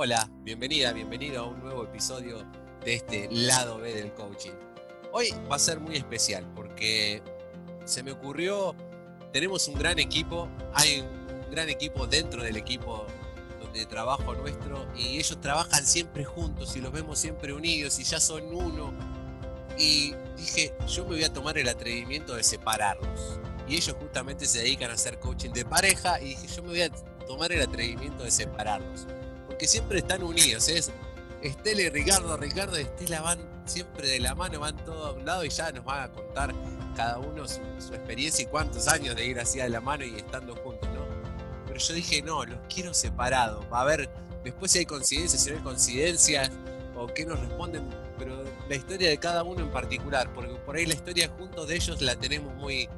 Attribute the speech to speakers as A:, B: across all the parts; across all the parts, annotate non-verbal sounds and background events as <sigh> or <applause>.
A: Hola, bienvenida, bienvenido a un nuevo episodio de este lado B del coaching. Hoy va a ser muy especial porque se me ocurrió, tenemos un gran equipo, hay un gran equipo dentro del equipo de trabajo nuestro y ellos trabajan siempre juntos y los vemos siempre unidos y ya son uno. Y dije, yo me voy a tomar el atrevimiento de separarlos. Y ellos justamente se dedican a hacer coaching de pareja y dije, yo me voy a tomar el atrevimiento de separarlos que siempre están unidos. Es Estela y Ricardo, Ricardo y Estela van siempre de la mano, van todos a un lado y ya nos van a contar cada uno su, experiencia y cuántos años de ir así de la mano y estando juntos, ¿no? Pero yo dije, no, los quiero separados. Va a ver, después si hay coincidencias, si no hay coincidencias, o qué nos responden, pero la historia de cada uno en particular, porque por ahí la historia juntos de ellos la tenemos muy,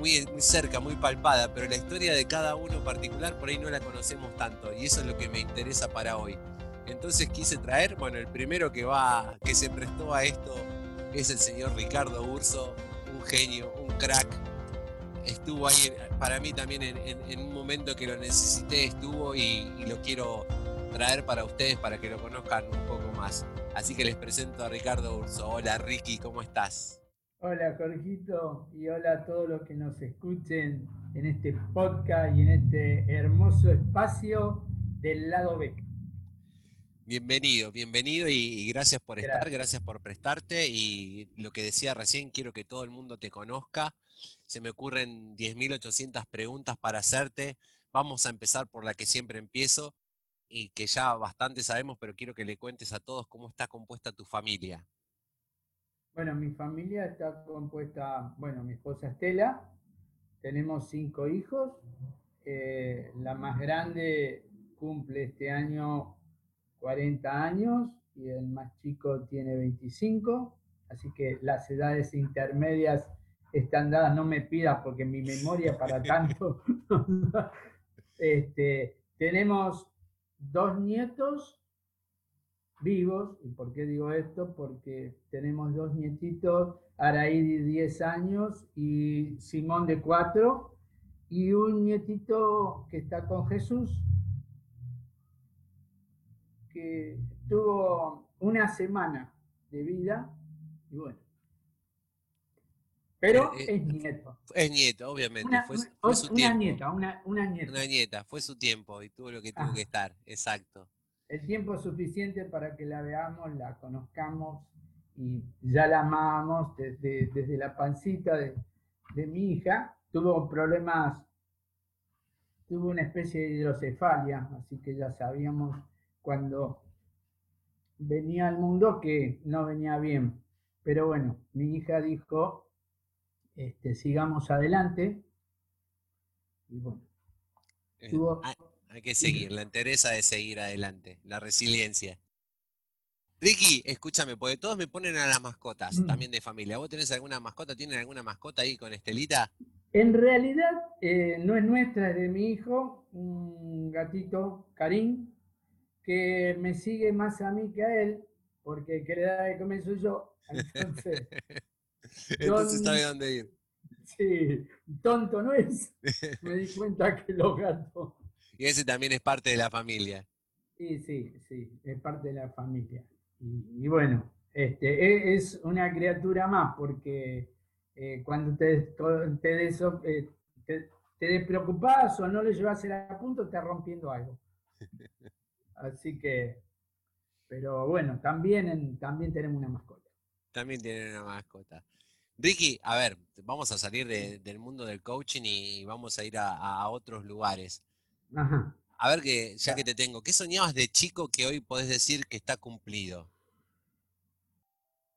A: muy, cerca, muy palpada, pero la historia de cada uno en particular por ahí no la conocemos tanto y eso es lo que me interesa para hoy. Entonces quise traer, bueno, el primero que va, que se prestó a esto es el señor Ricardo Urso, un genio, un crack. Estuvo ahí para mí también en, un momento que lo necesité, estuvo y, y lo quiero traer para ustedes para que lo conozcan un poco más. Así que les presento a Ricardo Urso. Hola Ricky, ¿cómo estás?
B: Hola Jorgito y hola a todos los que nos escuchen en este podcast y en este hermoso espacio del lado B.
A: Bienvenido, bienvenido y, gracias por estar, gracias por prestarte y lo que decía recién, quiero que todo el mundo te conozca. Se me ocurren 10.800 preguntas para hacerte. Vamos a empezar por la que siempre empiezo y que ya bastante sabemos, pero quiero que le cuentes a todos cómo está compuesta tu familia.
B: Bueno, mi familia está compuesta, bueno, mi esposa Estela, tenemos cinco hijos, eh, la más grande cumple este año 40 años y el más chico tiene 25, así que las edades intermedias están dadas, no me pidas porque mi memoria para <laughs> tanto. <laughs> este, tenemos dos nietos vivos. ¿Y por qué digo esto? Porque tenemos dos nietitos, Araí de 10 años y Simón de 4, y un nietito que está con Jesús, que tuvo una semana de vida, y bueno. Pero eh, eh, es nieto.
A: Es nieto, obviamente.
B: Una, fue, su tiempo. Nieta, una, nieta,
A: una nieta. Fue su tiempo y tuvo lo que tuvo ah. que estar, exacto
B: el tiempo suficiente para que la veamos, la conozcamos y ya la amamos desde, desde la pancita de, mi hija. Tuvo problemas, tuvo una especie de hidrocefalia, así que ya sabíamos cuando venía al mundo que no venía bien. Pero bueno, mi hija dijo, este, sigamos adelante. Y bueno,
A: eh, tuvo, hay que seguir, la interesa de seguir adelante, la resiliencia. Ricky, escúchame, porque todos me ponen a las mascotas, mm. también de familia. ¿Vos tenés alguna mascota? ¿Tienen alguna mascota ahí con Estelita?
B: En realidad eh, no es nuestra, es de mi hijo, un gatito, Karim, que me sigue más a mí que a él, porque el que le da de comer soy yo. Entonces, <laughs>
A: entonces sabe dónde ir.
B: Sí, tonto no es. Me di cuenta que los gatos
A: y ese también es parte de la familia.
B: Sí, sí, sí, es parte de la familia. Y, bueno, este, es una criatura más porque eh, cuando te, te, eh, te, te, despreocupas o no le llevas el punto, estás rompiendo algo. <laughs> Así que, pero bueno, también, también tenemos una mascota.
A: También tienen una mascota. Ricky, a ver, vamos a salir del mundo del coaching y vamos a ir a otros lugares. A ver, que ya que te tengo, ¿qué soñabas de chico que hoy podés decir que está cumplido?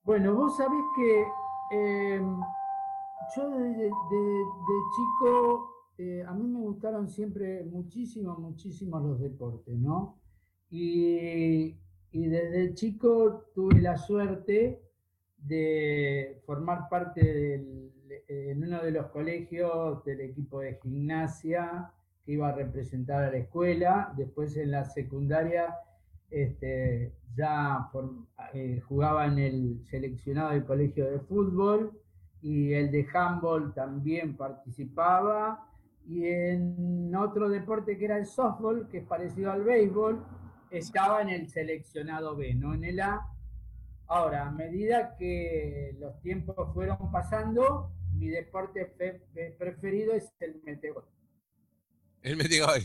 B: Bueno, vos sabés que em, yo de, chico, eh, a mí me gustaron siempre muchísimo, muchísimo los deportes, ¿no? Y, y desde chico tuve la suerte de formar parte del, en uno de los colegios del equipo de gimnasia que iba a representar a la escuela. Después en la secundaria este, ya eh, jugaba en el seleccionado del colegio de fútbol y el de handball también participaba. Y en otro deporte que era el softball, que es parecido al béisbol, estaba en el seleccionado B, no en el A. Ahora, a medida que los tiempos fueron pasando, mi deporte preferido es el metegol.
A: El metegol.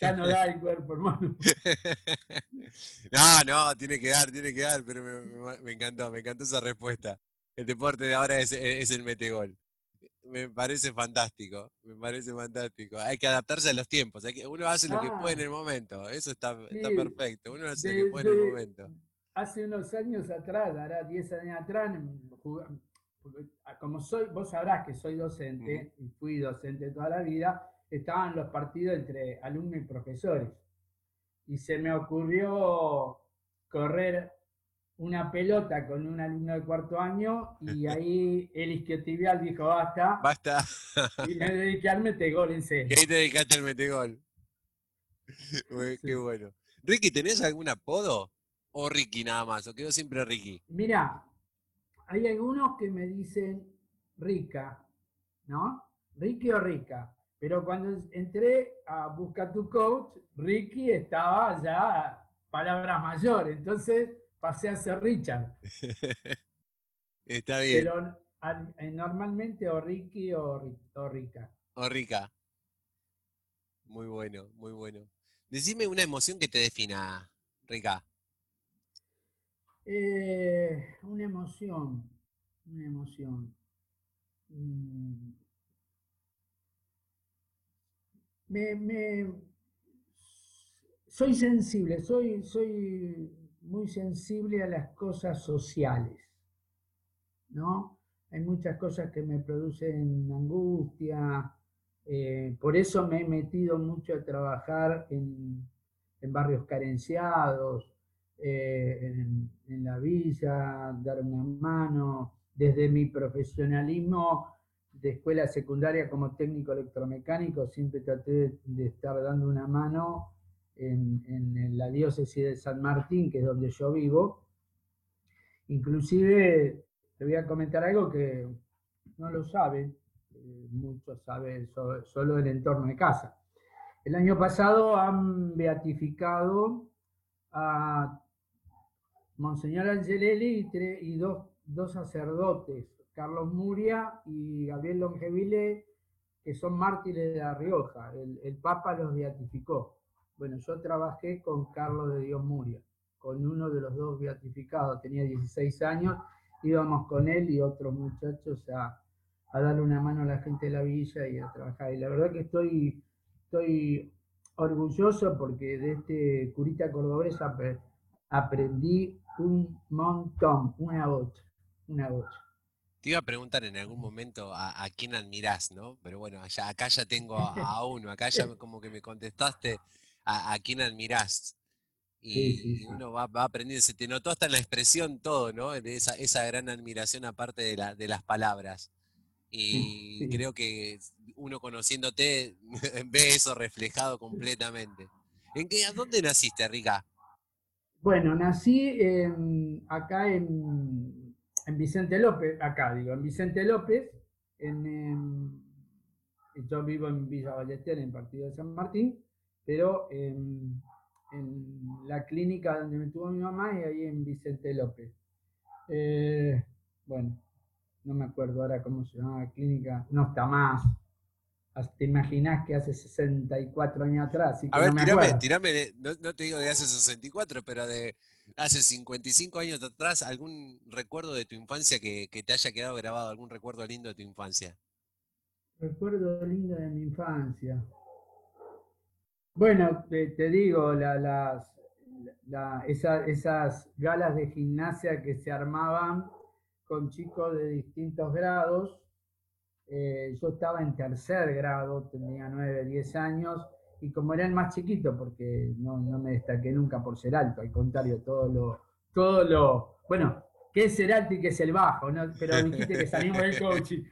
B: ya no da el cuerpo, hermano. <laughs>
A: no, no, tiene que dar, tiene que dar, pero me, encantó, me encantó esa respuesta. El deporte de ahora es, es el metegol me parece fantástico, me parece fantástico. Hay que adaptarse a los tiempos, hay que, uno hace lo que puede en el momento, eso está, perfecto, uno hace lo que puede en el momento.
B: Hace unos años atrás, hará 10 años atrás, ah, como soy, vos sabrás que soy docente, y fui docente toda la vida, estaban los partidos entre alumnos y profesores. Y se me ocurrió correr una pelota con un alumno de cuarto año y <laughs> ahí el isquiotibial dijo basta.
A: Basta.
B: y me dediqué al metegol en serio. <laughs>
A: Y ahí te dedicaste al metegol. <laughs> Qué bueno. Ricky, ¿tenés algún apodo? ¿O Ricky nada más? ¿O quedó siempre Ricky?
B: Mira, hay algunos que me dicen Rica, ¿no? Ricky o Rica. Pero cuando entré a buscar tu coach, Ricky estaba ya palabras mayores. Entonces pasé a ser Richard. <laughs>
A: Está bien.
B: Pero eh, normalmente o Ricky o, Rica.
A: O Rica. Muy bueno, muy bueno. Decime una emoción que te defina, Rica.
B: Eh, una emoción, una emoción. Mm. Me, soy sensible, soy, soy muy sensible a las cosas sociales, ¿no? Hay muchas cosas que me producen angustia, eh, por eso me he metido mucho a trabajar en, barrios carenciados, eh, en, la villa, dar una mano, desde mi profesionalismo de escuela secundaria como técnico electromecánico, siempre traté de estar dando una mano en, la diócesis de San Martín, que es donde yo vivo. Inclusive, te voy a comentar algo que no lo sabe, eh, muchos saben solo el entorno de casa. El año pasado han beatificado a Monseñor Angelelli y, dos, dos, sacerdotes, Carlos Muria y Gabriel Longeville, que son mártires de La Rioja. el Papa los beatificó. Bueno, yo trabajé con Carlos de Dios Muria, con uno de los dos beatificados, tenía 16 años, íbamos con él y otros muchachos a, darle una mano a la gente de la villa y a trabajar. Y la verdad que estoy, estoy orgulloso porque de este curita cordobés aprendí un montón, una bocha, una bocha.
A: Te iba a preguntar en algún momento a, quién admirás, ¿no? Pero bueno, acá ya tengo a, uno, acá ya como que me contestaste a, quién admirás. Y, uno va, aprendiendo, se te notó hasta en la expresión todo, ¿no? Esa, esa gran admiración aparte de, la, de las palabras. Y creo que uno conociéndote <laughs> ve eso reflejado completamente. ¿En qué, dónde naciste, Rica?
B: Bueno, nací acá en, en, Vicente López, acá digo, en Vicente López, en, yo vivo en Villa Ballester, en Partido de San Martín, pero en, la clínica donde me tuvo mi mamá y ahí en Vicente López. Eh, bueno, no me acuerdo ahora cómo se llama la clínica, no está más. Te imaginas que hace 64 años atrás.
A: a ver, tirame, tirame no, te digo de hace 64, pero de hace 55 años atrás, algún recuerdo de tu infancia que, que te haya quedado grabado, algún recuerdo lindo de tu infancia.
B: Recuerdo lindo de mi infancia. Bueno, te, digo, las, esas galas de gimnasia que se armaban con chicos de distintos grados. Eh, yo estaba en tercer grado, tenía 9, 10 años, y como era el más chiquito, porque no, me destaqué nunca por ser alto, al contrario, todo lo, todo lo, bueno, ¿qué es ser alto y qué es el bajo? ¿no? Pero <laughs> dijiste que salimos del coaching.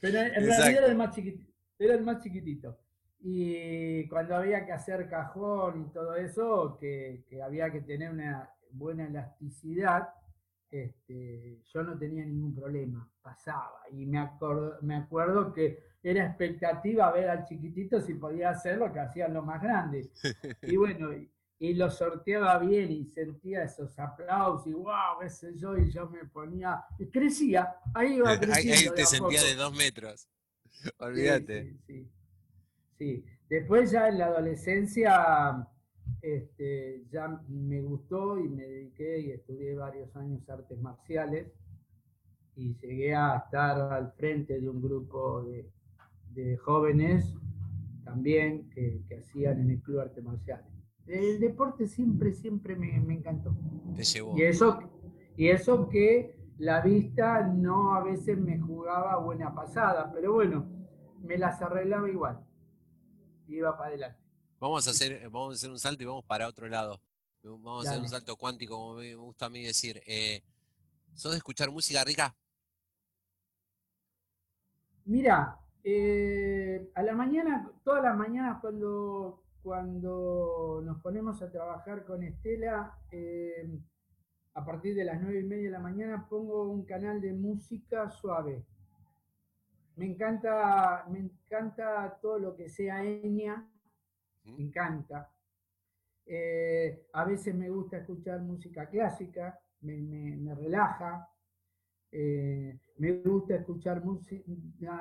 B: Pero en realidad era el más chiquitito. Era el más chiquitito. Y cuando había que hacer cajón y todo eso, que, había que tener una buena elasticidad, este, yo no tenía ningún problema, pasaba. Y me, me acuerdo que era expectativa ver al chiquitito si podía hacer lo que hacían los más grandes. <laughs> Y bueno, y, lo sorteaba bien y sentía esos aplausos y wow, qué sé yo, y yo me ponía, y crecía, ahí iba <laughs> creciendo.
A: Ahí, te sentía de dos metros, olvídate.
B: Sí, sí, sí, Después ya en la adolescencia este, ya me gustó y me dediqué y estudié varios años artes marciales y llegué a estar al frente de un grupo de, jóvenes también que, hacían en el Club Artes Marciales. El deporte siempre, siempre me, encantó. Y eso, y eso que la vista no a veces me jugaba buena pasada, pero bueno, me las arreglaba igual. Iba para adelante.
A: Vamos a hacer, vamos a hacer un salto y vamos para otro lado. Vamos a hacer un salto cuántico, como me gusta a mí decir. Eh, ¿Sos de escuchar música rica?
B: Mira, eh, a la mañana, todas las mañanas cuando, cuando nos ponemos a trabajar con Estela, eh, a partir de las nueve y media de la mañana pongo un canal de música suave. Me encanta, me encanta todo lo que sea Enya, me encanta. Eh, a veces me gusta escuchar música clásica, me, relaja. Eh, me gusta escuchar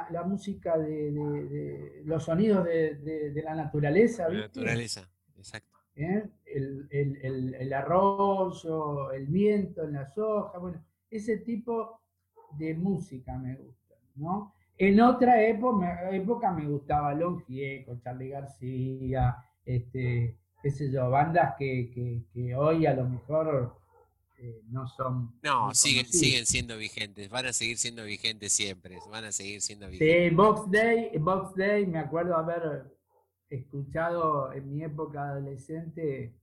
B: la, música de, los sonidos de, la naturaleza.
A: La naturaleza, exacto.
B: ¿Eh? El, el, arroyo, el viento en las hojas, bueno, ese tipo de música me gusta, ¿no? En otra época, época me gustaba Long con Charlie García, este, qué sé yo, bandas que, hoy a lo mejor eh, no son.
A: No, siguen, siguen siendo vigentes, van a seguir siendo vigentes siempre, van a seguir siendo vigentes.
B: Sí, Box Day, Box Day, me acuerdo haber escuchado en mi época adolescente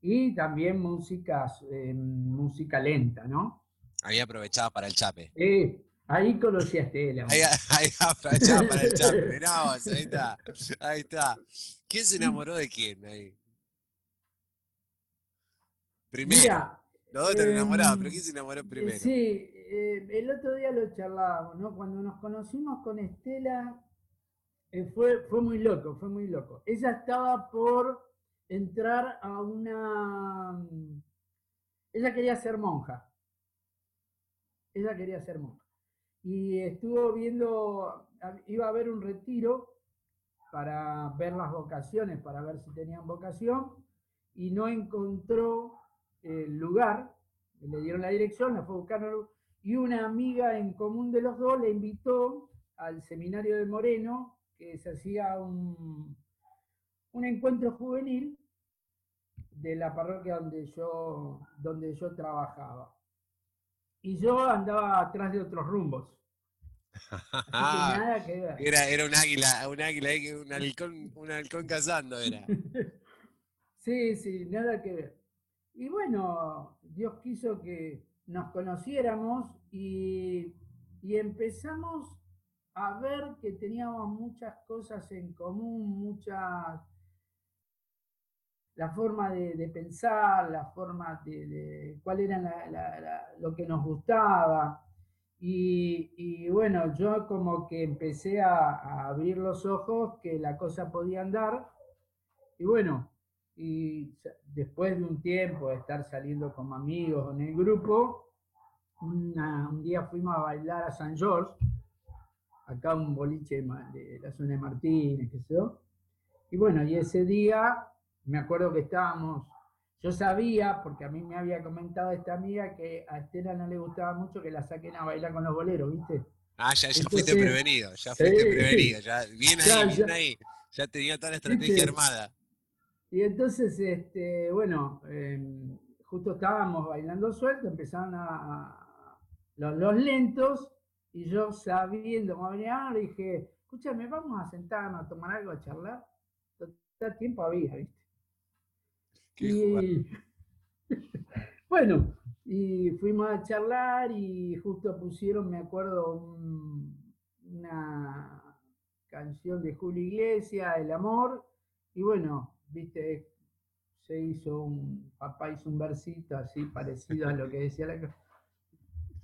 B: y también música, eh, música lenta, ¿no?
A: Había aprovechado para el chape.
B: Sí, Ahí conocí a Estela.
A: Ahí, ahí ya para el chat. <laughs> ahí está. Ahí está. ¿Quién se enamoró de quién ahí? Primero. Los dos están em, enamorados, pero ¿quién se enamoró primero?
B: Sí, eh, el otro día lo charlábamos, ¿no? Cuando nos conocimos con Estela, eh, fue, fue muy loco, fue muy loco. Ella estaba por entrar a una... Ella quería ser monja. Ella quería ser monja y estuvo viendo, iba a haber un retiro para ver las vocaciones, para ver si tenían vocación, y no encontró el lugar, le dieron la dirección, la fue a buscar, y una amiga en común de los dos le invitó al seminario de Moreno, que se hacía un, un encuentro juvenil de la parroquia donde yo, donde yo trabajaba y yo andaba atrás de otros rumbos. <laughs>
A: nada que ver. Era, era un águila, un águila, un halcón, un halcón cazando era. <laughs>
B: sí, sí, nada que ver. Y bueno, Dios quiso que nos conociéramos y, y empezamos a ver que teníamos muchas cosas en común, muchas la forma de, pensar, la forma de, cuál era lo que nos gustaba. Y, bueno, yo como que empecé a, abrir los ojos que la cosa podía andar. Y bueno, y después de un tiempo de estar saliendo como amigos en el grupo, un día fuimos a bailar a San George, acá un boliche de la zona de Martínez, qué sé yo. Y bueno, y ese día me acuerdo que estábamos, yo sabía, porque a mí me había comentado esta amiga que a Estela no le gustaba mucho que la saquen a bailar con los boleros, ¿viste?
A: Ah, ya, ya fuiste prevenido, ya fuiste prevenido, ya, bien ahí, bien ahí, ya tenía toda la estrategia armada.
B: Y entonces, este, bueno, em, justo estábamos bailando suelto, empezaron a, los, lentos, y yo sabiendo cómo venía, dije, escúchame, vamos a sentarnos a tomar algo, a charlar. Todo tiempo había, ¿viste? Y, <laughs> bueno, y fuimos a charlar y justo pusieron, me acuerdo, una canción de Julio Iglesias, El Amor, y bueno, viste, se hizo un, papá hizo un versito así parecido a lo que decía la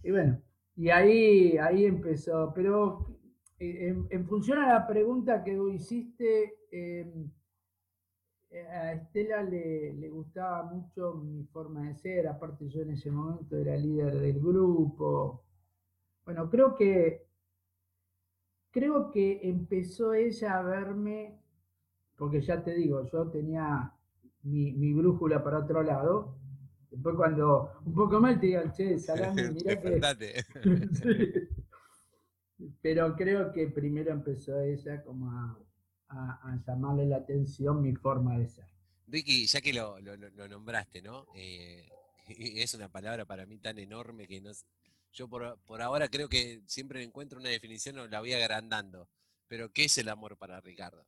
B: Y bueno, y ahí, ahí empezó. Pero eh, en, función a la pregunta que hiciste, em, a Estela le, le, gustaba mucho mi forma de ser, aparte yo en ese momento era líder del grupo. Bueno, creo que creo que empezó ella a verme, porque ya te digo, yo tenía mi, brújula para otro lado. Después cuando un poco mal te digan, che, <laughs> salame, mirá que... <laughs> <laughs> Pero creo que primero empezó ella como a, llamarle la atención mi forma de ser.
A: Ricky, ya que lo, nombraste, ¿no? Eh, <laughs> es una palabra para mí tan enorme que no, yo por, por, ahora creo que siempre encuentro una definición o la voy agrandando. Pero, ¿qué es el amor para Ricardo?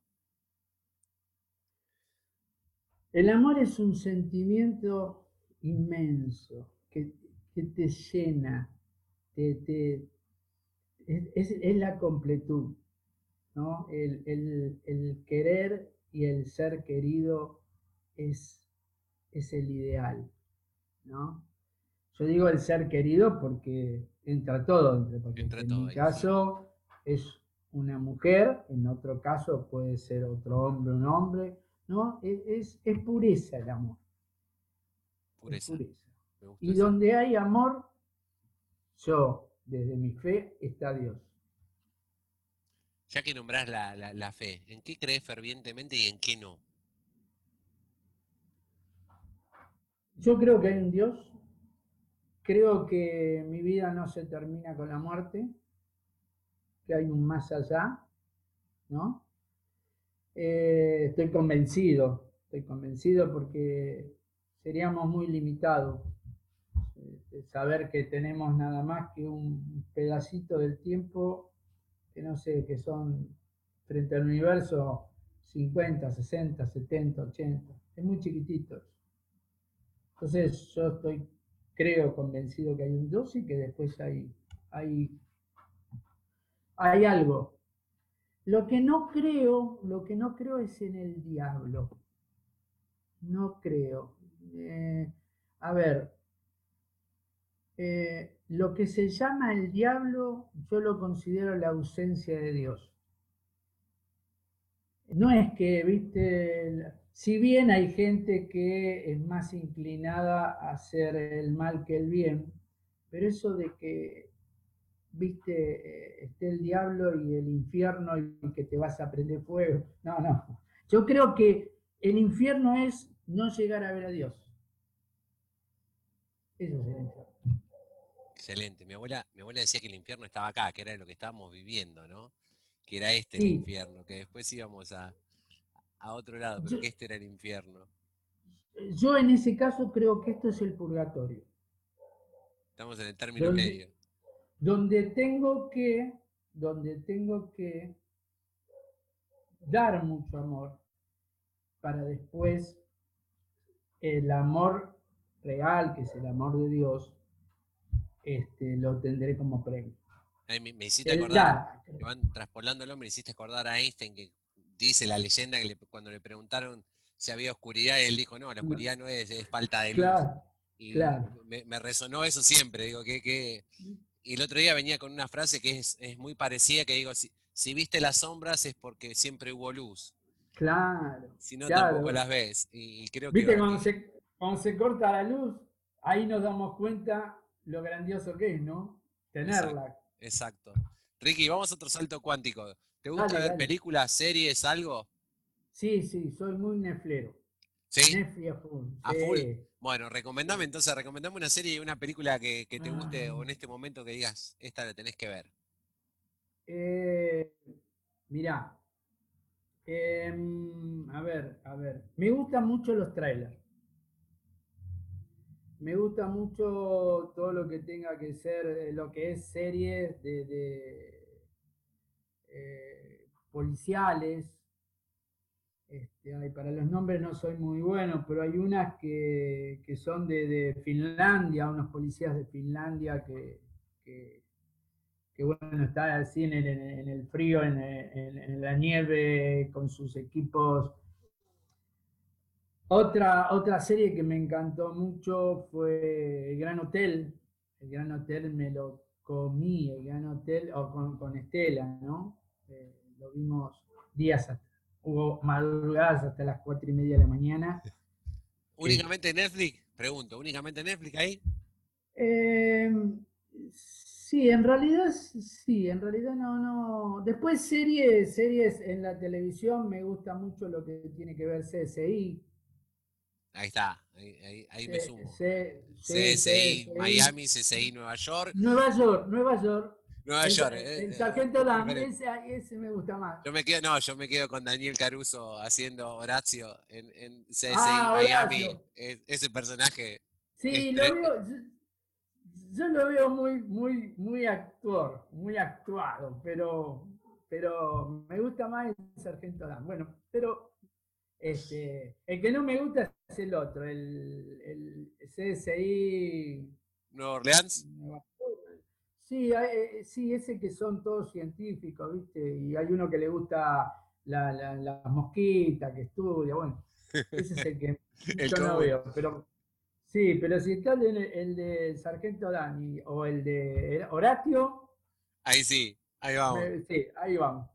B: El amor es un sentimiento inmenso que, te llena, te, es, la completud, ¿no? El, querer y el ser querido es, es el ideal, ¿no? Yo digo el ser querido porque entra todo, porque en mi caso es una mujer, en otro caso puede ser otro hombre, un hombre, ¿no? Es, es, pureza el amor.
A: Pureza.
B: Y donde hay amor, yo, desde mi fe, está Dios.
A: Ya que nombrás la, la, fe, ¿en qué crees fervientemente y en qué no?
B: Yo creo que hay un Dios. Creo que mi vida no se termina con la muerte, que hay un más allá, ¿no? Eh, estoy convencido, estoy convencido porque seríamos muy limitados. Eh, saber que tenemos nada más que un pedacito del tiempo, que no sé, que son frente al universo 50, 60, 70, 80, es muy chiquitito. Entonces yo estoy, creo, convencido que hay un Dios y que después hay, hay, hay algo lo que no creo, lo que no creo es en el diablo. No creo. Eh, a ver, eh, lo que se llama el diablo, yo lo considero la ausencia de Dios. No es que, viste, si bien hay gente que es más inclinada a hacer el mal que el bien, pero eso de que viste, esté el diablo y el infierno y que te vas a prender fuego. No, no. Yo creo que el infierno es no llegar a ver a Dios. Eso es el infierno.
A: Excelente. Mi abuela, mi abuela decía que el infierno estaba acá, que era lo que estábamos viviendo, ¿no? Que era este el infierno, que después íbamos a, otro lado, pero que este era el infierno.
B: Yo en ese caso creo que esto es el purgatorio.
A: Estamos en el término medio
B: donde tengo que, donde tengo que dar mucho amor para después el amor real, que es el amor de Dios, este, lo tendré como premio.
A: me, hiciste acordar, van traspolándolo, me hiciste acordar a Einstein que dice la leyenda que cuando le preguntaron si había oscuridad, él dijo, no, la oscuridad no es, es falta de luz.
B: Claro, y claro.
A: Me, resonó eso siempre, digo, que, que y el otro día venía con una frase que es, muy parecida, que digo, si, si, viste las sombras es porque siempre hubo luz.
B: Claro.
A: Si no, tampoco las ves. Y, creo
B: ¿Viste
A: que
B: cuando se, cuando se corta la luz, ahí nos damos cuenta lo grandioso que es, ¿no? Tenerla.
A: Exacto. Ricky, vamos a otro salto cuántico. ¿Te gusta ver películas, series, algo?
B: Sí, sí, soy muy neflero.
A: ¿Sí? a full. A full. Bueno, recomendame entonces, recomendame una serie y una película que, te guste o en ah. este momento que digas, esta la tenés que ver.
B: Eh, mirá, em, a ver, a ver, me gustan mucho los trailers. Me gusta mucho todo lo que tenga que ser, eh, lo que es series de, eh, policiales, este, para los nombres no soy muy bueno, pero hay unas que, son de, Finlandia, unos policías de Finlandia que, bueno, está así en el, frío, en, la nieve, con sus equipos. Otra, otra serie que me encantó mucho fue Gran Hotel, el Gran Hotel me lo comí, el Gran Hotel, o con, Estela, ¿no? Eh, lo vimos días, hasta, hubo madrugadas hasta las cuatro y media de la mañana.
A: ¿Únicamente Netflix? Pregunto, ¿únicamente Netflix ahí?
B: Eh, Sí, en realidad sí, en realidad no, no. Después series, series en la televisión, me gusta mucho lo que tiene que ver CSI.
A: Ahí está, ahí, me sumo. CSI, Miami, CSI Nueva York.
B: Nueva York, Nueva York.
A: Nueva York.
B: El, eh, eh, Sargento Lam, ese, ese, me gusta más.
A: Yo me quedo, no, yo me quedo con Daniel Caruso haciendo Horacio en, en CSI ah, Miami. ese personaje.
B: Sí, lo veo yo lo veo muy, muy, muy actor, muy actuado, pero, pero me gusta más el Sargento Dan. Bueno, pero este, el que no me gusta es el otro, el, el CSI.
A: ¿Nueva Orleans?
B: Sí, eh, sí, ese que son todos científicos, ¿viste? Y hay uno que le gusta la, la, mosquita, que estudia, bueno, <laughs> ese es el que yo no veo, pero Sí, pero si está el, el de Sargento Dani o el de Horatio.
A: Ahí sí, ahí vamos.
B: sí, ahí vamos.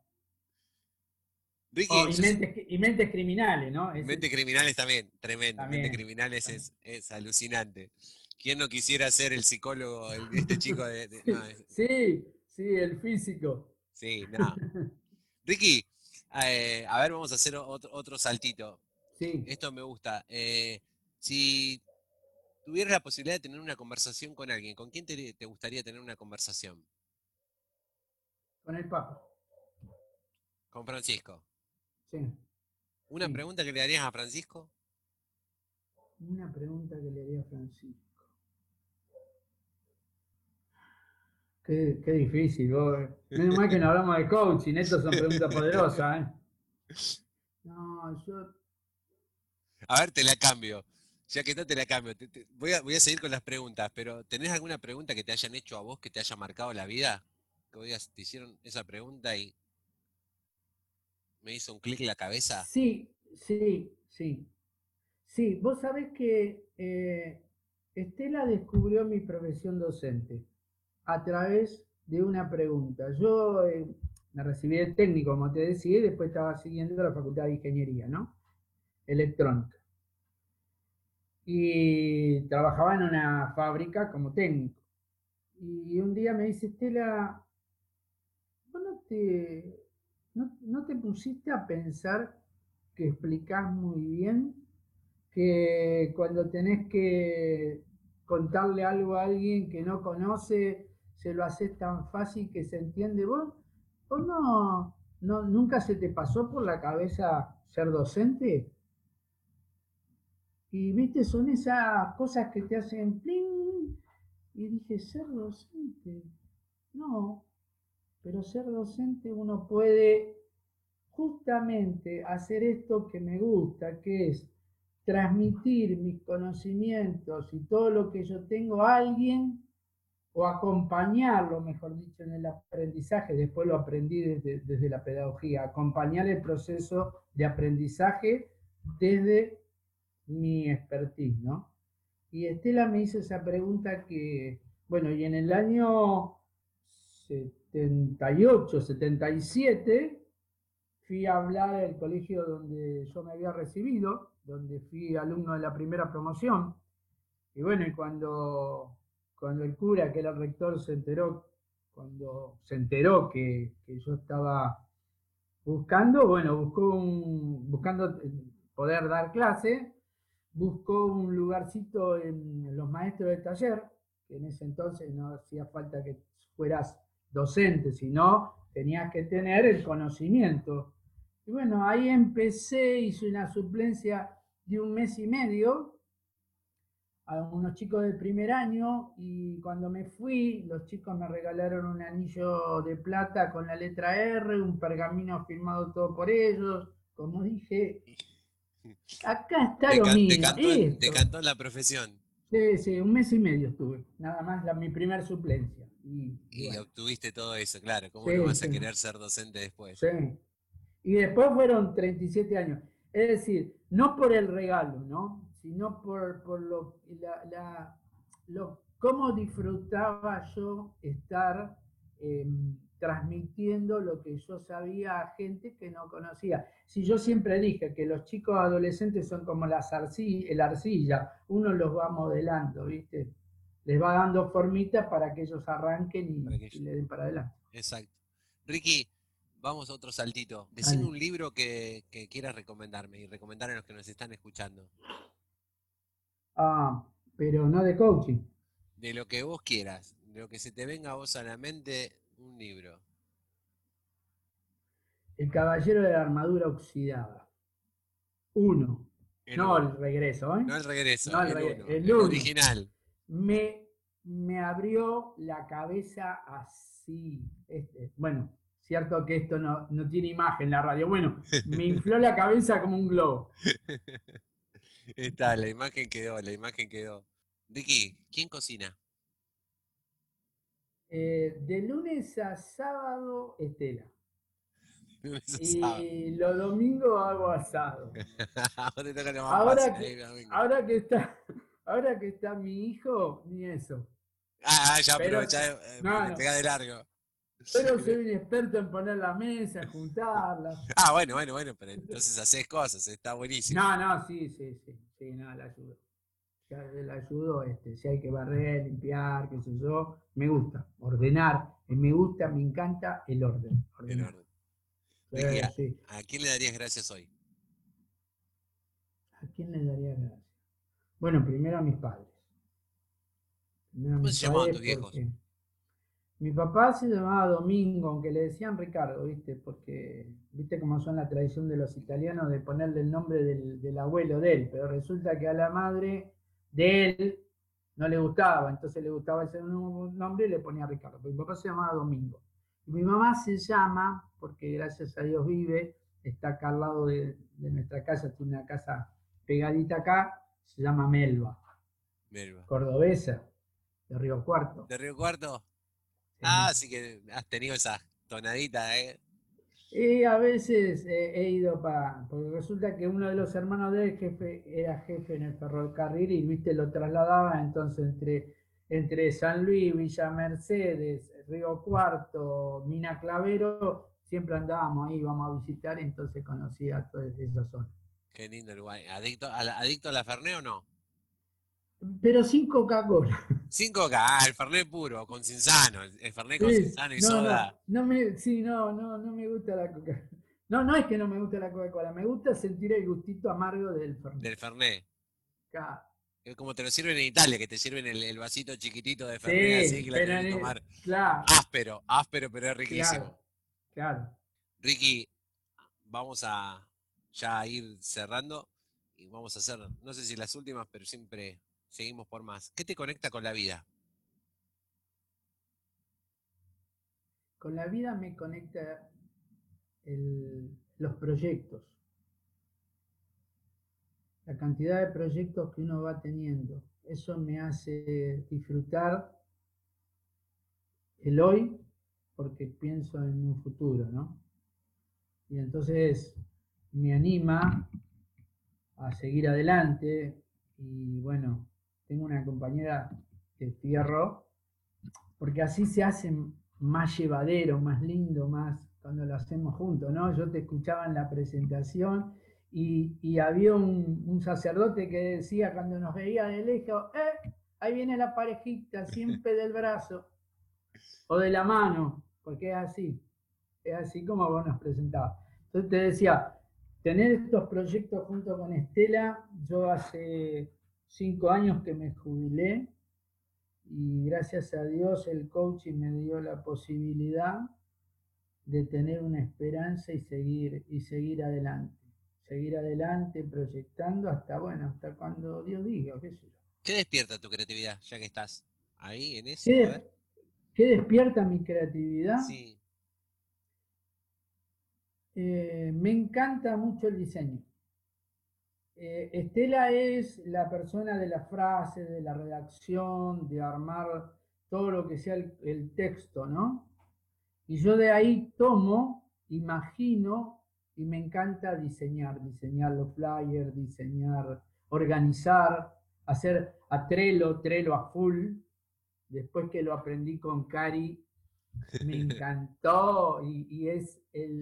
B: Oh, y, mentes, criminales, ¿no?
A: mentes criminales también, tremendo. Mentes criminales es, es, alucinante. ¿Quién no quisiera ser el psicólogo, de este chico de... <laughs>
B: sí, sí, el físico.
A: Sí, no. <laughs> Ricky, eh, a ver, vamos a hacer otro, otro saltito.
B: Sí.
A: Esto me gusta. Eh, si tuvieras la posibilidad de tener una conversación con alguien, ¿con quién te, gustaría tener una conversación?
B: Con el Papa.
A: Con Francisco.
B: Sí.
A: ¿Una pregunta que le darías a Francisco?
B: Una pregunta que le haría a Francisco. Qué, qué difícil, vos. Menos mal que no hablamos de coaching, estas son preguntas poderosas, ¿eh? No, yo.
A: A ver, te la cambio. Ya que no te la cambio, voy, a, voy, a, seguir con las preguntas, pero ¿tenés alguna pregunta que te hayan hecho a vos que te haya marcado la vida? Que digas, te hicieron esa pregunta y me hizo un clic en la cabeza.
B: Sí, sí, sí. Sí, vos sabés que eh, Estela descubrió mi profesión docente a través de una pregunta. Yo eh, me recibí de técnico, como te decía, y después estaba siguiendo la Facultad de Ingeniería, ¿no? Electrónica y trabajaba en una fábrica como técnico. Y un día me dice, Estela, no te, no, te pusiste a pensar que explicás muy bien que cuando tenés que contarle algo a alguien que no conoce, se lo haces tan fácil que se entiende vos? ¿O no, no nunca se te pasó por la cabeza ser docente? Y viste, son esas cosas que te hacen pling. Y dije, ser docente. No, pero ser docente uno puede justamente hacer esto que me gusta, que es transmitir mis conocimientos y todo lo que yo tengo a alguien o acompañarlo, mejor dicho, en el aprendizaje, después lo aprendí desde, desde la pedagogía, acompañar el proceso de aprendizaje desde mi expertise, ¿no? Y Estela me hizo esa pregunta que, bueno, y en el año 78, 77, fui a hablar del colegio donde yo me había recibido, donde fui alumno de la primera promoción. Y bueno, y cuando, cuando el cura, que era el rector, se enteró, cuando se enteró que, que yo estaba buscando, bueno, buscó un, buscando poder dar clase, buscó un lugarcito en los maestros del taller, que en ese entonces no hacía falta que fueras docente, sino tenías que tener el conocimiento. Y bueno, ahí empecé, hice una suplencia de un mes y medio a unos chicos del primer año y cuando me fui, los chicos me regalaron un anillo de plata con la letra R, un pergamino firmado todo por ellos, como dije, <laughs> Acá está lo mismo.
A: Te cantó, la profesión.
B: Sí, sí, un mes y medio estuve, nada más la, mi primer suplencia.
A: Y, obtuviste todo eso, claro. ¿Cómo no vas a querer ser docente después?
B: Sí. Y después fueron 37 años. Es decir, no por el regalo, ¿no? Sino por, por lo, la, cómo disfrutaba yo estar em, transmitiendo lo que yo sabía a gente que no conocía. Si yo siempre dije que los chicos adolescentes son como las el arcilla, uno los va modelando, ¿viste? Les va dando formitas para que ellos arranquen y, le den para adelante.
A: Exacto. Ricky, vamos a otro saltito. Decime un libro que, que quieras recomendarme y recomendar a los que nos están escuchando.
B: Ah, pero no de coaching.
A: De lo que vos quieras, de lo que se te venga a vos a la mente, un libro.
B: El Caballero de la Armadura Oxidada. Uno. no el regreso, ¿eh?
A: No el regreso, el, original.
B: Me, me abrió la cabeza así. Este, bueno, cierto que esto no, no tiene imagen la radio. Bueno, <laughs> me infló la cabeza como un globo.
A: Está, la imagen quedó, la imagen quedó. Ricky, ¿quién cocina?
B: Eh, de lunes a sábado, Estela. <laughs> y los domingos hago asado. <laughs> ahora, que, ahora, que, está, <laughs> ahora que está mi hijo, ni eso.
A: Ah, ya, pero, ya eh, no, pega de largo.
B: Pero soy un experto en poner la mesa, juntarla.
A: Ah, bueno, bueno, bueno, pero entonces haces cosas, está buenísimo.
B: No, no, sí, sí, sí, sí, no, la ayudo la ayudo, este, si hay que barrer, limpiar, qué sé yo, me gusta, ordenar, eh, me gusta, me encanta el orden. El orden.
A: ¿A quién le darías gracias hoy?
B: ¿A quién le daría gracias? Bueno, primero a mis padres.
A: ¿Cómo se llamaban tus viejos?
B: Mi papá se llamaba Domingo, aunque le decían Ricardo, ¿viste? Porque, ¿viste cómo son la tradición de los italianos de ponerle el nombre del, del abuelo de él? Pero resulta que a la madre de él no le gustaba, entonces le gustaba ese nombre y le ponía Ricardo. mi papá se llamaba Domingo. Y mi mamá se llama, porque gracias a Dios vive, está acá al lado de, nuestra casa, tiene una casa pegadita acá, se llama Melba. Melba. Cordobesa, de Río Cuarto.
A: ¿De Río Cuarto? Ah, sí que has tenido esa tonadita, ¿eh?
B: Y a veces he ido para, porque resulta que uno de los hermanos del jefe era jefe en el ferrocarril y viste lo trasladaba entonces entre, entre San Luis, Villa Mercedes, Río Cuarto, Mina Clavero, siempre andábamos ahí, íbamos a visitar, entonces conocía toda esa zona.
A: Qué lindo Uruguay. ¿Adicto a adicto a la Ferné o no?
B: Pero sin Coca-Cola.
A: Sin Coca, ah, el Fernet puro, con Cinzano, el Fernet con Cinzano y soda.
B: No, me, sí, no, no, no me gusta la Coca. No, no es que no me guste la Coca-Cola, me gusta sentir el gustito amargo del Fernet.
A: Del Fernet. Es como te lo sirven en Italia, que te sirven el, vasito chiquitito de Fernet, así que la tienes que tomar. Claro. Áspero, áspero, pero es riquísimo.
B: Claro,
A: Ricky, vamos a ya ir cerrando y vamos a hacer, no sé si las últimas, pero siempre Seguimos por más. ¿Qué te conecta con la vida?
B: Con la vida me conecta los proyectos. La cantidad de proyectos que uno va teniendo. Eso me hace disfrutar el hoy porque pienso en un futuro, ¿no? Y entonces me anima a seguir adelante y bueno, tengo una compañera de fierro, porque así se hace más llevadero, más lindo, más cuando lo hacemos juntos, ¿no? Yo te escuchaba en la presentación y, había un, sacerdote que decía cuando nos veía de lejos, ¡eh! Ahí viene la parejita, siempre del brazo o de la mano, porque es así, es así como vos nos presentabas. Entonces te decía, tener estos proyectos junto con Estela, yo hace cinco años que me jubilé y gracias a Dios el coaching me dio la posibilidad de tener una esperanza y seguir, y seguir adelante. Seguir adelante proyectando hasta, bueno, hasta cuando Dios diga, qué sé yo.
A: ¿Qué despierta tu creatividad, ya que estás ahí en eso?
B: ¿Qué, despierta mi creatividad?
A: Sí.
B: Eh, me encanta mucho el diseño. Eh, Estela es la persona de la frase, de la redacción, de armar todo lo que sea el, texto, ¿no? Y yo de ahí tomo, imagino y me encanta diseñar, diseñar los flyers, diseñar, organizar, hacer a Trello, Trello a full, después que lo aprendí con Cari, <laughs> me encantó y, es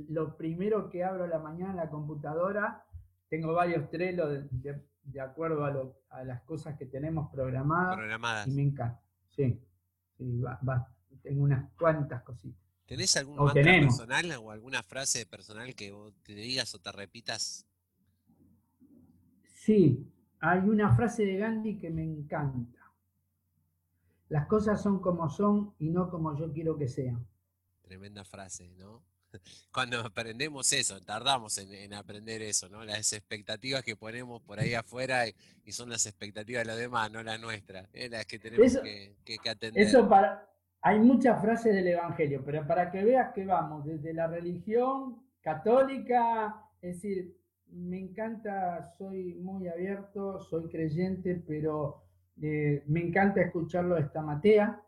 B: lo primero que abro la mañana en la computadora. Tengo varios trelos de, acuerdo a, las cosas que tenemos programadas.
A: Programadas.
B: Y me encanta. Sí, tengo unas cuantas cositas.
A: ¿Tenés algún mantra personal o alguna frase personal que te digas o te repitas?
B: Sí, hay una frase de Gandhi que me encanta. Las cosas son como son y no como yo quiero que sean.
A: Tremenda frase, ¿no? Cuando aprendemos eso, tardamos en, aprender eso, ¿no? Las expectativas que ponemos por ahí afuera y, son las expectativas de los demás, no las nuestras, ¿eh? las que tenemos que, atender.
B: Eso para, hay muchas frases del Evangelio, pero para que veas que vamos desde la religión católica, es decir, me encanta, soy muy abierto, soy creyente, pero eh, me encanta escucharlo a esta Matea,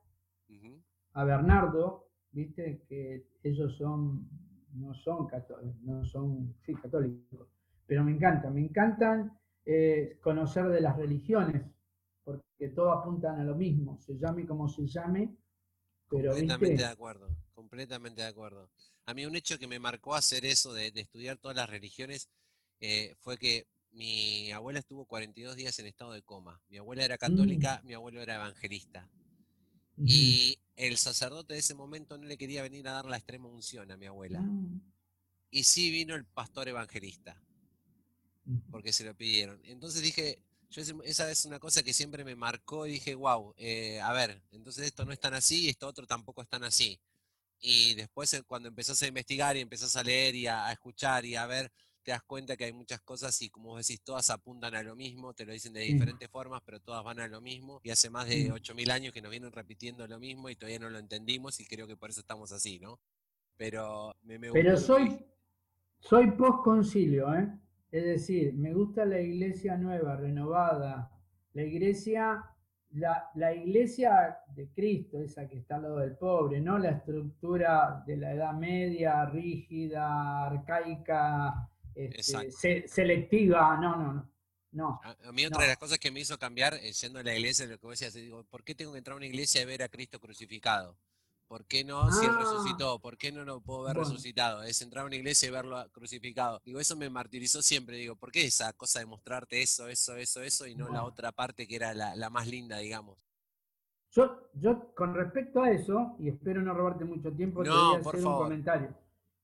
B: a Bernardo, viste que ellos son, no son católicos, no son, sí, católicos, pero me encanta, me encantan eh, conocer de las religiones, porque todos apuntan a lo mismo, se llame como se llame, pero
A: completamente de acuerdo, completamente de acuerdo. A mí un hecho que me marcó hacer eso de, estudiar todas las religiones eh, fue que mi abuela estuvo 42 días en estado de coma. Mi abuela era mm. católica, mi abuelo era evangelista. Y el sacerdote de ese momento no le quería venir a dar la extrema unción a mi abuela. Mm. Y sí vino el pastor evangelista, porque se lo pidieron. Entonces dije, yo esa es una cosa que siempre me marcó y dije, wow, eh, a ver, entonces esto no es tan así y esto otro tampoco es tan así. Y después eh, cuando empezás a investigar y empezás a leer y a escuchar y a ver, te das cuenta que hay muchas cosas y como decís, todas apuntan a lo mismo, te lo dicen de diferentes formas, pero todas van a lo mismo. Y hace más de 8.000 años que nos vienen repitiendo lo mismo y todavía no lo entendimos y creo que por eso estamos así, ¿no? Pero me,
B: Pero soy, soy post-concilio, ¿eh? Es decir, me gusta la iglesia nueva, renovada, la iglesia la, la, iglesia de Cristo, esa que está al lado del pobre, no la estructura de la Edad Media, rígida, arcaica, este, selectiva, no, no, no.
A: a, mí otra de las cosas que me hizo cambiar, eh, yendo a la iglesia, lo que vos decías, digo, ¿por qué tengo que entrar a una iglesia y ver a Cristo crucificado? ¿Por qué no si él ah. resucitó? ¿Por qué no lo puedo ver resucitado? Es entrar a una iglesia y verlo crucificado. Digo, eso me martirizó siempre. Digo, ¿por qué esa cosa de mostrarte eso, eso, eso, eso y no la otra parte que era la, más linda, digamos?
B: Yo, yo, con respecto a eso, y espero no robarte mucho tiempo, no, te voy a hacer un comentario.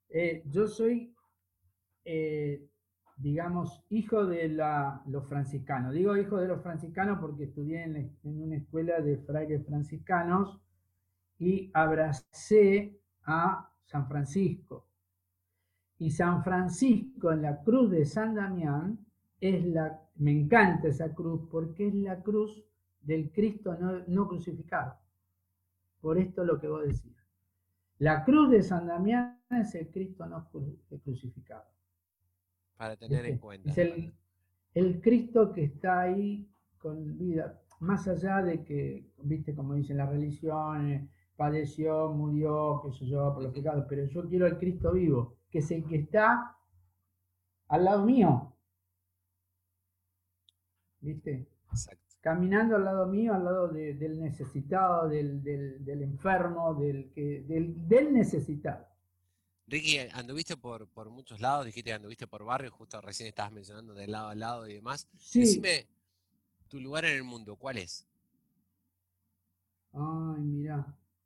B: Eh, yo soy eh, digamos, hijo de los franciscanos. Digo hijo de los franciscanos porque estudié en, una escuela de frailes franciscanos y abracé a San Francisco. Y San Francisco en la cruz de San Damián es la, me encanta esa cruz porque es la cruz del Cristo no, no crucificado. Por esto lo que vos decías. La cruz de San Damián es el Cristo no crucificado.
A: Para tener en cuenta.
B: Es el, Cristo que está ahí con vida, más allá de que, viste, como dicen las religiones, padeció, murió, que se yo, por los pecados, pero yo quiero al Cristo vivo, que es el que está al lado mío. ¿Viste? Caminando al lado mío, al lado del necesitado, del, enfermo, del, que, del necesitado.
A: Ricky, anduviste por, por muchos lados, dijiste que anduviste por barrios, justo recién estabas mencionando de lado a lado y demás. Sí. Decime tu lugar en el mundo, ¿cuál es?
B: Ay, mira,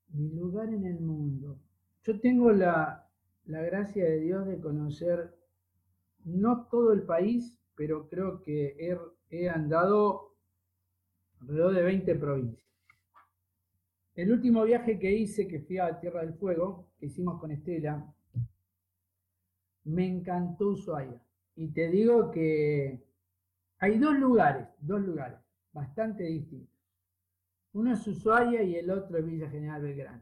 B: mi lugar en el mundo. Yo tengo la, gracia de Dios de conocer no todo el país, pero creo que he, he andado alrededor de 20 provincias. El último viaje que hice, que fui a Tierra del Fuego, que hicimos con Estela, me encantó Ushuaia. Y te digo que hay dos lugares, dos lugares bastante distintos. Uno es Ushuaia y el otro es Villa General Belgrano,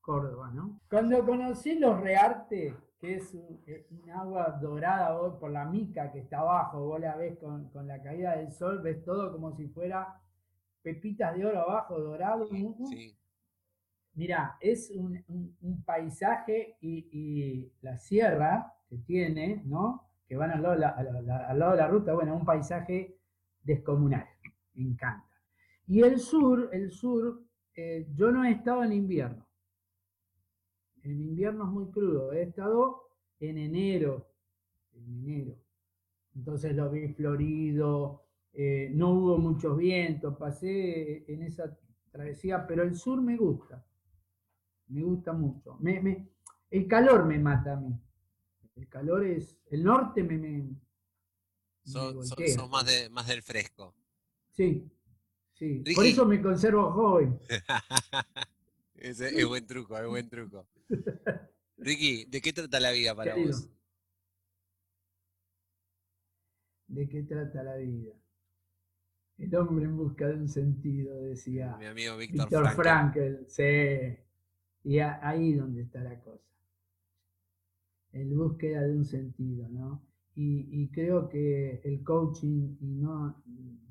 B: Córdoba, ¿no? Cuando conocí los Rearte, que es un, agua dorada por la mica que está abajo, vos la ves con, la caída del sol, ves todo como si fuera pepitas de oro abajo, dorado. Sí. Mira, es un, paisaje y, la sierra que tiene, ¿no? Que van al lado, de la, ruta, bueno, un paisaje descomunal, me encanta. Y el sur, el sur eh, yo no he estado en invierno. En invierno es muy crudo. He estado en enero. En enero. Entonces lo vi florido, eh, no hubo muchos vientos, pasé en esa travesía, pero el sur me gusta. Me gusta mucho. el calor me mata a mí. El calor es. El norte me. me,
A: son, más, de, más del fresco.
B: Sí, sí. Por eso me conservo joven. <laughs>
A: es buen truco, es buen truco. Ricky, ¿de qué trata la vida para vos?
B: ¿De qué trata la vida? El hombre en busca de un sentido, decía
A: mi amigo Víctor,
B: Frankel. Sí. Y ahí donde está la cosa. En búsqueda de un sentido, ¿no? Y, creo que el coaching, y no,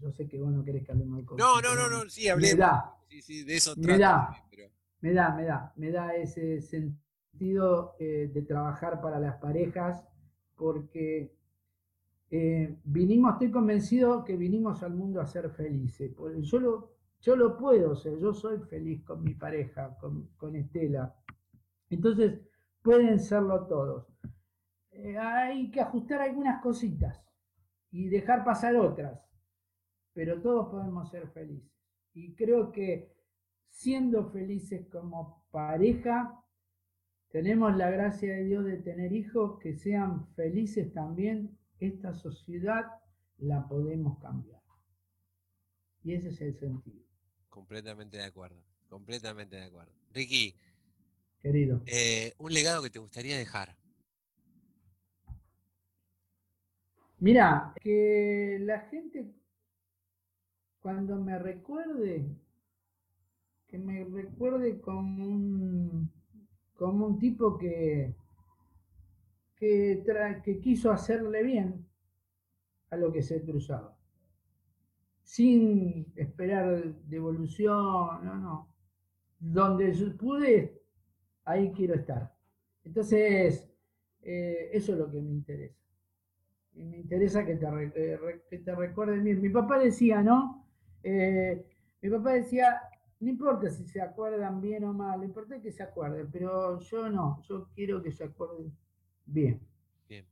B: yo sé que vos no querés que hablemos de coaching.
A: No, no, no, no, sí, hablemos.
B: Me da,
A: sí, sí, de eso
B: me da, me da, me da, me da ese sentido eh, de trabajar para las parejas, porque eh, vinimos, estoy convencido que vinimos al mundo a ser felices. Yo lo, yo lo puedo ser, yo soy feliz con mi pareja, con, Estela. Entonces, pueden serlo todos. Eh, hay que ajustar algunas cositas y dejar pasar otras, pero todos podemos ser felices. Y creo que siendo felices como pareja, tenemos la gracia de Dios de tener hijos que sean felices también esta sociedad la podemos cambiar. Y ese es el sentido.
A: Completamente de acuerdo, completamente de acuerdo. Ricky,
B: querido,
A: eh, un legado que te gustaría dejar.
B: Mira, que la gente cuando me recuerde, que me recuerde como un, como un tipo que, que, quiso hacerle bien a lo que se cruzaba, sin esperar devolución, no, no. Donde pude, ahí quiero estar. Entonces, eh, eso es lo que me interesa. Y me interesa que te, eh, que te recuerden bien. Mi papá decía, ¿no? Eh, mi papá decía, no importa si se acuerdan bien o mal, lo importante es que se acuerden, pero yo no, yo quiero que se acuerden Bien.
A: Bien.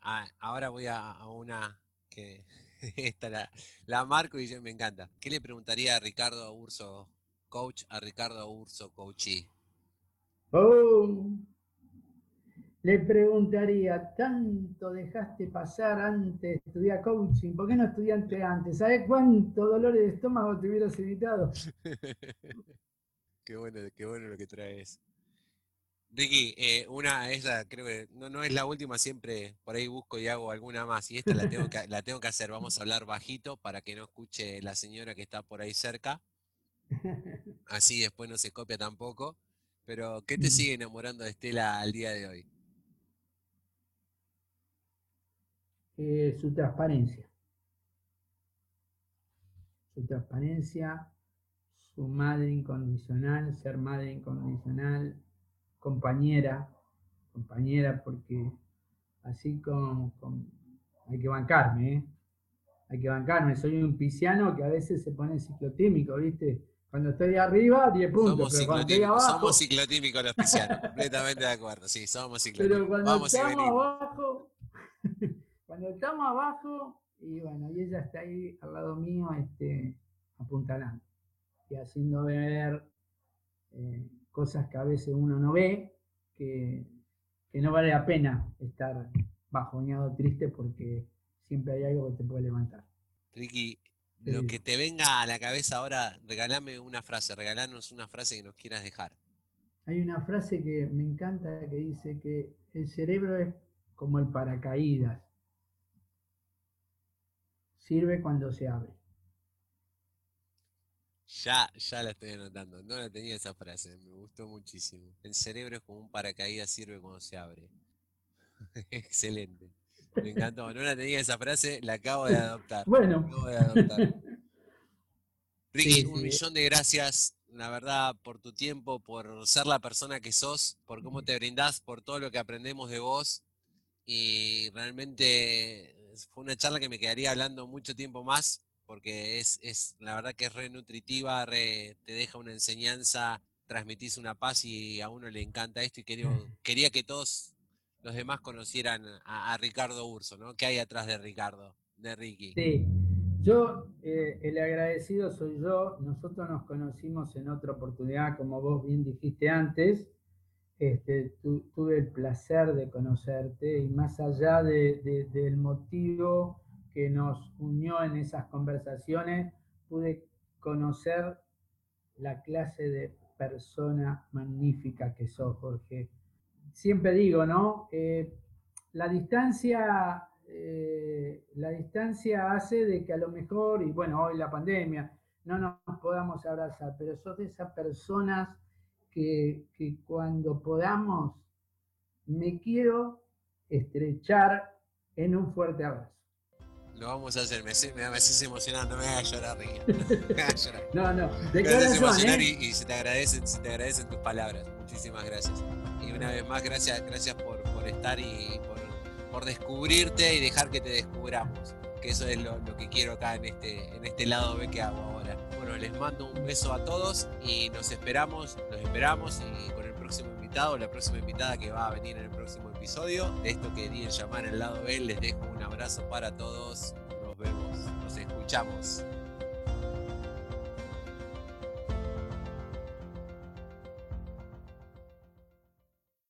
A: Ah, ahora voy a, una que <laughs> esta la, la, marco y yo me encanta. ¿Qué le preguntaría a Ricardo Urso, coach, a Ricardo Urso, coachee?
B: Oh, le preguntaría, ¿tanto dejaste pasar antes de estudiar coaching? ¿Por qué no estudiaste antes? ¿Sabes cuánto dolor de estómago te hubieras evitado? <laughs>
A: qué bueno, qué bueno lo que traes. Ricky, eh, una, esa creo que no, no es la última, siempre por ahí busco y hago alguna más. Y esta la tengo, que, la tengo que hacer. Vamos a hablar bajito para que no escuche la señora que está por ahí cerca. <laughs> Así después no se copia tampoco. Pero, ¿qué te sigue enamorando de Estela al día de hoy?
B: Eh, su transparencia. Su transparencia, su madre incondicional, ser madre incondicional, compañera, compañera, porque así con, hay que bancarme, ¿eh? hay que bancarme. Soy un pisciano que a veces se pone ciclotímico, ¿viste? Cuando estoy arriba, 10 puntos.
A: Somos,
B: pero cuando estoy abajo,
A: somos ciclotímicos los piscianos, completamente de acuerdo. Sí, somos ciclotímicos.
B: Pero cuando estamos abajo, <laughs> cuando estamos abajo, y bueno, y ella está ahí al lado mío, este, apuntalando y haciendo ver eh, cosas que a veces uno no ve, que, no vale la pena estar bajoñado triste porque siempre hay algo que te puede levantar.
A: Ricky, lo que te venga a la cabeza ahora, regálame una frase, regálanos una frase que nos quieras dejar.
B: Hay una frase que me encanta que dice que el cerebro es como el paracaídas. Sirve cuando se abre.
A: Ya, ya la estoy anotando. No la tenía esa frase, me gustó muchísimo. El cerebro es como un paracaídas, sirve cuando se abre. <laughs> Excelente. Me encantó. No la tenía esa frase, la acabo de adoptar.
B: Bueno. <laughs>
A: Ricky, un millón de gracias, la verdad, por tu tiempo, por ser la persona que sos, por cómo te brindás, por todo lo que aprendemos de vos. Y realmente fue una charla que me quedaría hablando mucho tiempo más, porque es, es la verdad que es re nutritiva, te deja una enseñanza, transmitís una paz y a uno le encanta esto y quería, quería que todos los demás conocieran a, Ricardo Urso, ¿no? ¿Qué hay atrás de Ricardo, de Ricky?
B: Sí, yo, eh, el agradecido soy yo, nosotros nos conocimos en otra oportunidad, como vos bien dijiste antes, este, tuve el placer de conocerte y más allá del motivo que nos unió en esas conversaciones, pude conocer la clase de persona magnífica que sos, Jorge. Siempre digo, ¿no? Eh, la distancia, eh, la distancia hace de que a lo mejor, y bueno, hoy la pandemia, no nos podamos abrazar, pero sos de esas personas que, cuando podamos, me quiero estrechar en un fuerte abrazo.
A: Lo vamos a hacer, me, me, me haces emocionar, no me hagas llorar, Ricky.
B: No, <laughs> no,
A: de me haces emocionar ¿eh? y, se, te agradecen, se te agradecen tus palabras. Muchísimas gracias. Y una vez más, gracias, gracias por, por estar y por, por, descubrirte y dejar que te descubramos. Que eso es lo, lo, que quiero acá en este, en este lado B que hago ahora. Bueno, les mando un beso a todos y nos esperamos, nos esperamos y con el próximo invitado, la próxima invitada que va a venir en el próximo episodio de esto que querían llamar el lado B, les dejo un abrazo para todos, nos vemos, nos escuchamos.